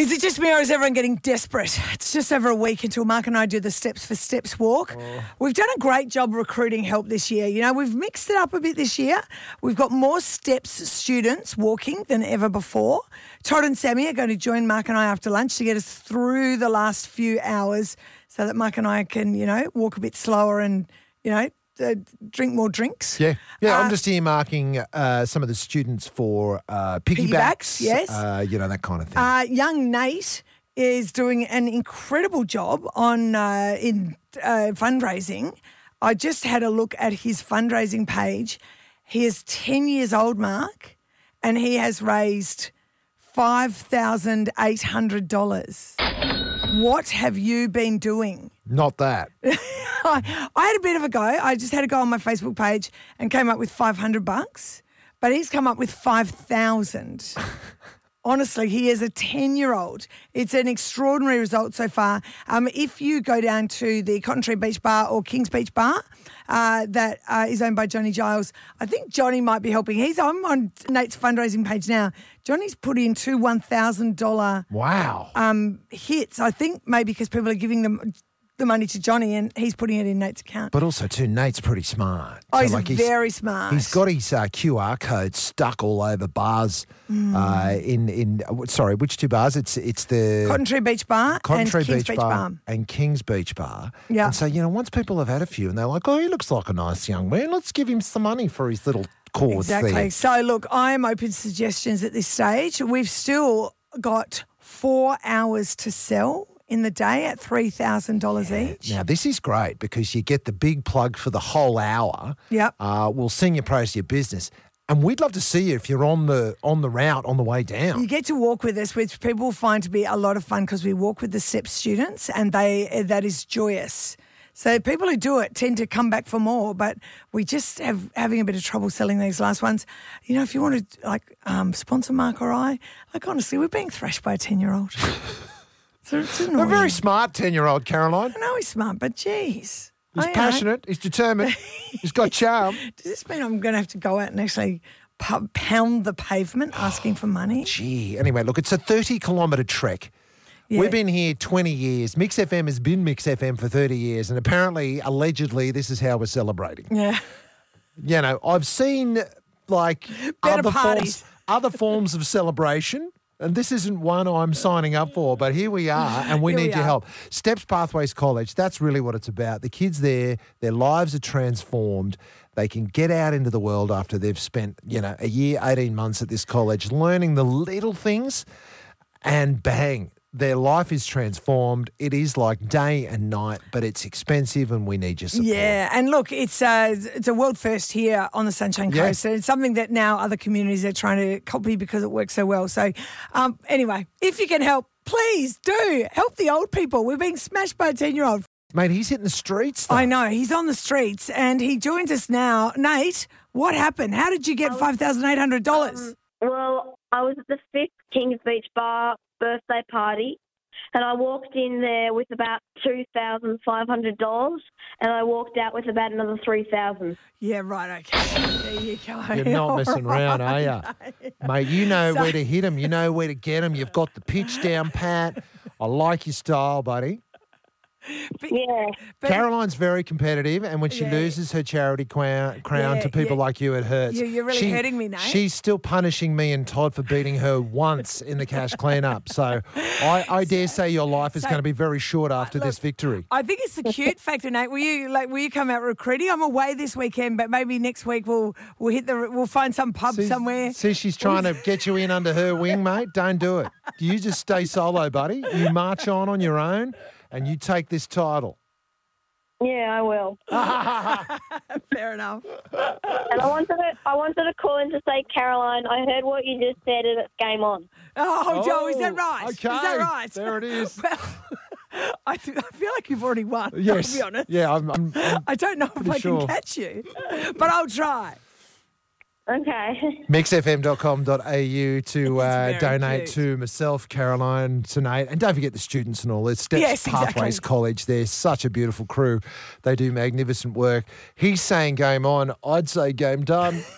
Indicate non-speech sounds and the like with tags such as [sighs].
Is it just me or is everyone getting desperate? It's just over a week until Mark and I do the Steps for Steps walk. Oh. We've done a great job recruiting help this year. You know, we've mixed it up a bit this year. We've got more Steps students walking than ever before. Todd and Sammy are going to join Mark and I after lunch to get us through the last few hours so that Mark and I can, you know, walk a bit slower and, you know, uh, drink more drinks. Yeah, yeah. Uh, I'm just earmarking uh, some of the students for uh, piggybacks. Piggybacks, yes. Uh, you know that kind of thing. Uh, young Nate is doing an incredible job on uh, in uh, fundraising. I just had a look at his fundraising page. He is ten years old, Mark, and he has raised five thousand eight hundred dollars. What have you been doing? Not that. [laughs] [laughs] I, I had a bit of a go. I just had a go on my Facebook page and came up with 500 bucks, but he's come up with 5,000. [laughs] Honestly, he is a 10 year old. It's an extraordinary result so far. Um, if you go down to the Cotton Tree Beach Bar or Kings Beach Bar, uh, that uh, is owned by Johnny Giles, I think Johnny might be helping. He's I'm on Nate's fundraising page now. Johnny's put in two $1,000 Wow. um, hits. I think maybe because people are giving them the money to Johnny and he's putting it in Nate's account. but also too, Nate's pretty smart. Oh, So, he's very smart. He's got his uh, QR code stuck all over bars. Mm. Uh, in in sorry, which two bars? It's it's the Cotton Tree Beach Bar Cotton Tree Beach, Beach, Bar, Bar. and Kings Beach Bar. Yeah. And so, you know, once people have had a few and they're like, oh, he looks like a nice young man, let's give him some money for his little cause Exactly. there. So, look, I am open to suggestions at this stage. We've still got four hours to sell in the day at $3,000 each. Now, this is great because you get the big plug for the whole hour. Yep. Uh, we'll sing your praise to your business. And we'd love to see you if you're on the on the route on the way down. You get to walk with us, which people find to be a lot of fun because we walk with the STEP students and they that is joyous. So people who do it tend to come back for more, but we just have having a bit of trouble selling these last ones. You know, if you want to like um, sponsor Mark or I, like honestly, we're being thrashed by a ten year old. [laughs] so it's A very smart 10 year old, Caroline. I know he's smart, but geez. He's I passionate, he's determined, he's got [laughs] charm. Does this mean I'm going to have to go out and actually pound the pavement asking for money? [sighs] Gee, anyway, look, it's a 30 kilometre trek. Yeah. We've been here 20 years. Mix FM has been Mix FM for 30 years, and apparently, allegedly, this is how we're celebrating. Yeah. You know, I've seen like Better other parties. forms, [laughs] other forms of celebration. And this isn't one I'm signing up for, but here we are, and we Here we need your are. help. Steps Pathways College, that's really what it's about. The kids there, their lives are transformed. They can get out into the world after they've spent, you know, a year, 18 months at this college, learning the little things, and bang, their life is transformed. It is like day and night, but it's expensive, and we need your support. Yeah, and look, it's a it's a world first here on the Sunshine Yeah. Coast, and it's something that now other communities are trying to copy because it works so well. So, um, anyway, if you can help, please do help the old people. We're being smashed by a ten year old. Mate, he's hitting the streets. Though. I know he's on the streets, and he joins us now. Nate, what happened? How did you get five thousand eight hundred dollars? Well, I was at the fifth Kings Beach Bar birthday party, and I walked in there with about two thousand five hundred dollars, and I walked out with about another three thousand. Yeah, right. Okay, there you go. [laughs] You're not messing [laughs] around, are you? Mate, you know So- where to hit them. You know where to get them. You've got the pitch down pat. I like your style, buddy. [laughs] Yeah, But- Caroline's very competitive, and when she Yeah. loses her charity crown, crown Yeah, to people yeah. like you, it hurts. You- you're really She- hurting me, Nate. She's still punishing me and Todd for beating her once in the cash cleanup. So I, I [laughs] dare say your life is So- going to be very short after this victory. I think it's the cute [laughs] factor, Nate. Will you like? Will you come out recruiting? I'm away this weekend, but maybe next week we'll we'll hit the we'll find some pub See- somewhere. See, she's trying to get you in under her wing, mate. Don't do it. You just stay solo, buddy. You march on on your own, and you take this title. yeah, I will. [laughs] Fair enough. And I wanted to, I wanted to call in to say, Caroline, I heard what you just said, and it's game on. Oh, Joe, is that oh, right? Okay, Is that right? there it is. [laughs] Well, I, th- I feel like you've already won. Yes. I'll be honest. Yeah, I'm, I'm, I'm I don't know if I sure. can catch you, but I'll try. Okay. [laughs] mixfm.com.au to uh, donate cute. to myself, Caroline, tonight. And don't forget the students and all. There's Steps Yes, Pathways exactly. College. They're such a beautiful crew. They do magnificent work. He's saying game on. I'd say game done.